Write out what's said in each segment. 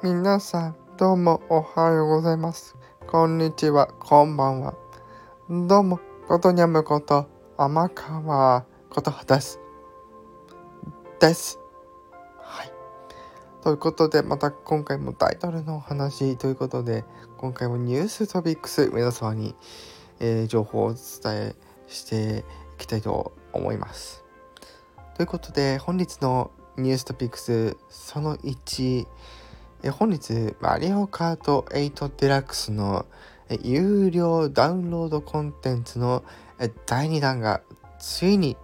皆さん、どうもおはようございます。こんにちは、こんばんは。どうも、ことにゃむこと、天川ことはです。です。はい。ということで、また今回もタイトルのお話ということで、今回もニューストピックス、皆様に、えー情報をお伝えしていきたいと思います。ということで、本日のニューストピックスその1、え本日、マリオカート8デラックスのえ有料ダウンロードコンテンツの第2弾がついに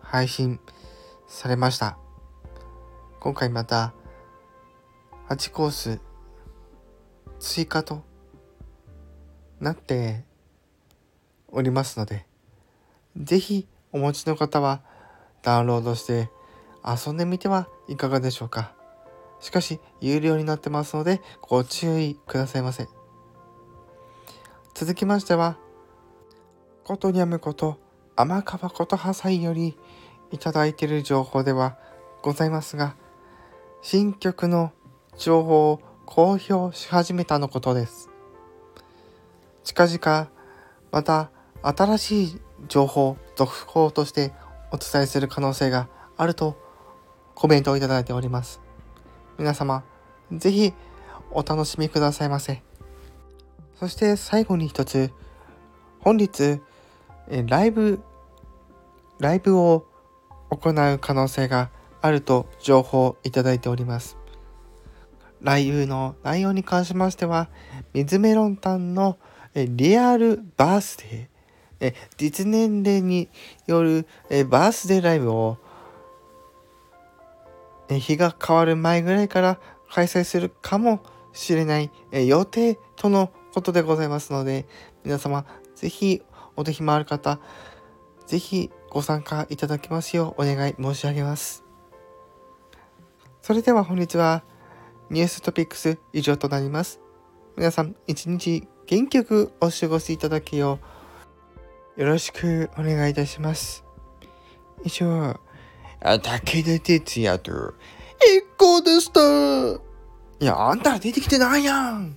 配信されました。今回また8コース追加となっておりますので、ぜひお持ちの方はダウンロードして遊んでみてはいかがでしょうか。しかし、有料になってますので、ご注意くださいませ。続きましては、ことにゃむこと、天川ことはさんよりいただいている情報ではございますが、新曲の情報を公表し始めたのことです。近々、また新しい情報、続報としてお伝えする可能性があるとコメントをいただいております。皆様、ぜひお楽しみくださいませ。そして最後に一つ、本日、えライブ、ライブを行う可能性があると情報をいただいております。ライブの内容に関しましては、水メロンタンのえリアルバースデー、え実年齢によるえバースデーライブを日が変わる前ぐらいから開催するかもしれないえ予定とのことでございますので皆様ぜひお手暇ある方ぜひご参加いただきますようお願い申し上げます。それでは本日はニューストピックス以上となります。皆さん一日元気よくお過ごしいただけようよろしくお願いいたします。以上武田鉄矢と、一行でした。いや、あんたら出てきてないやん。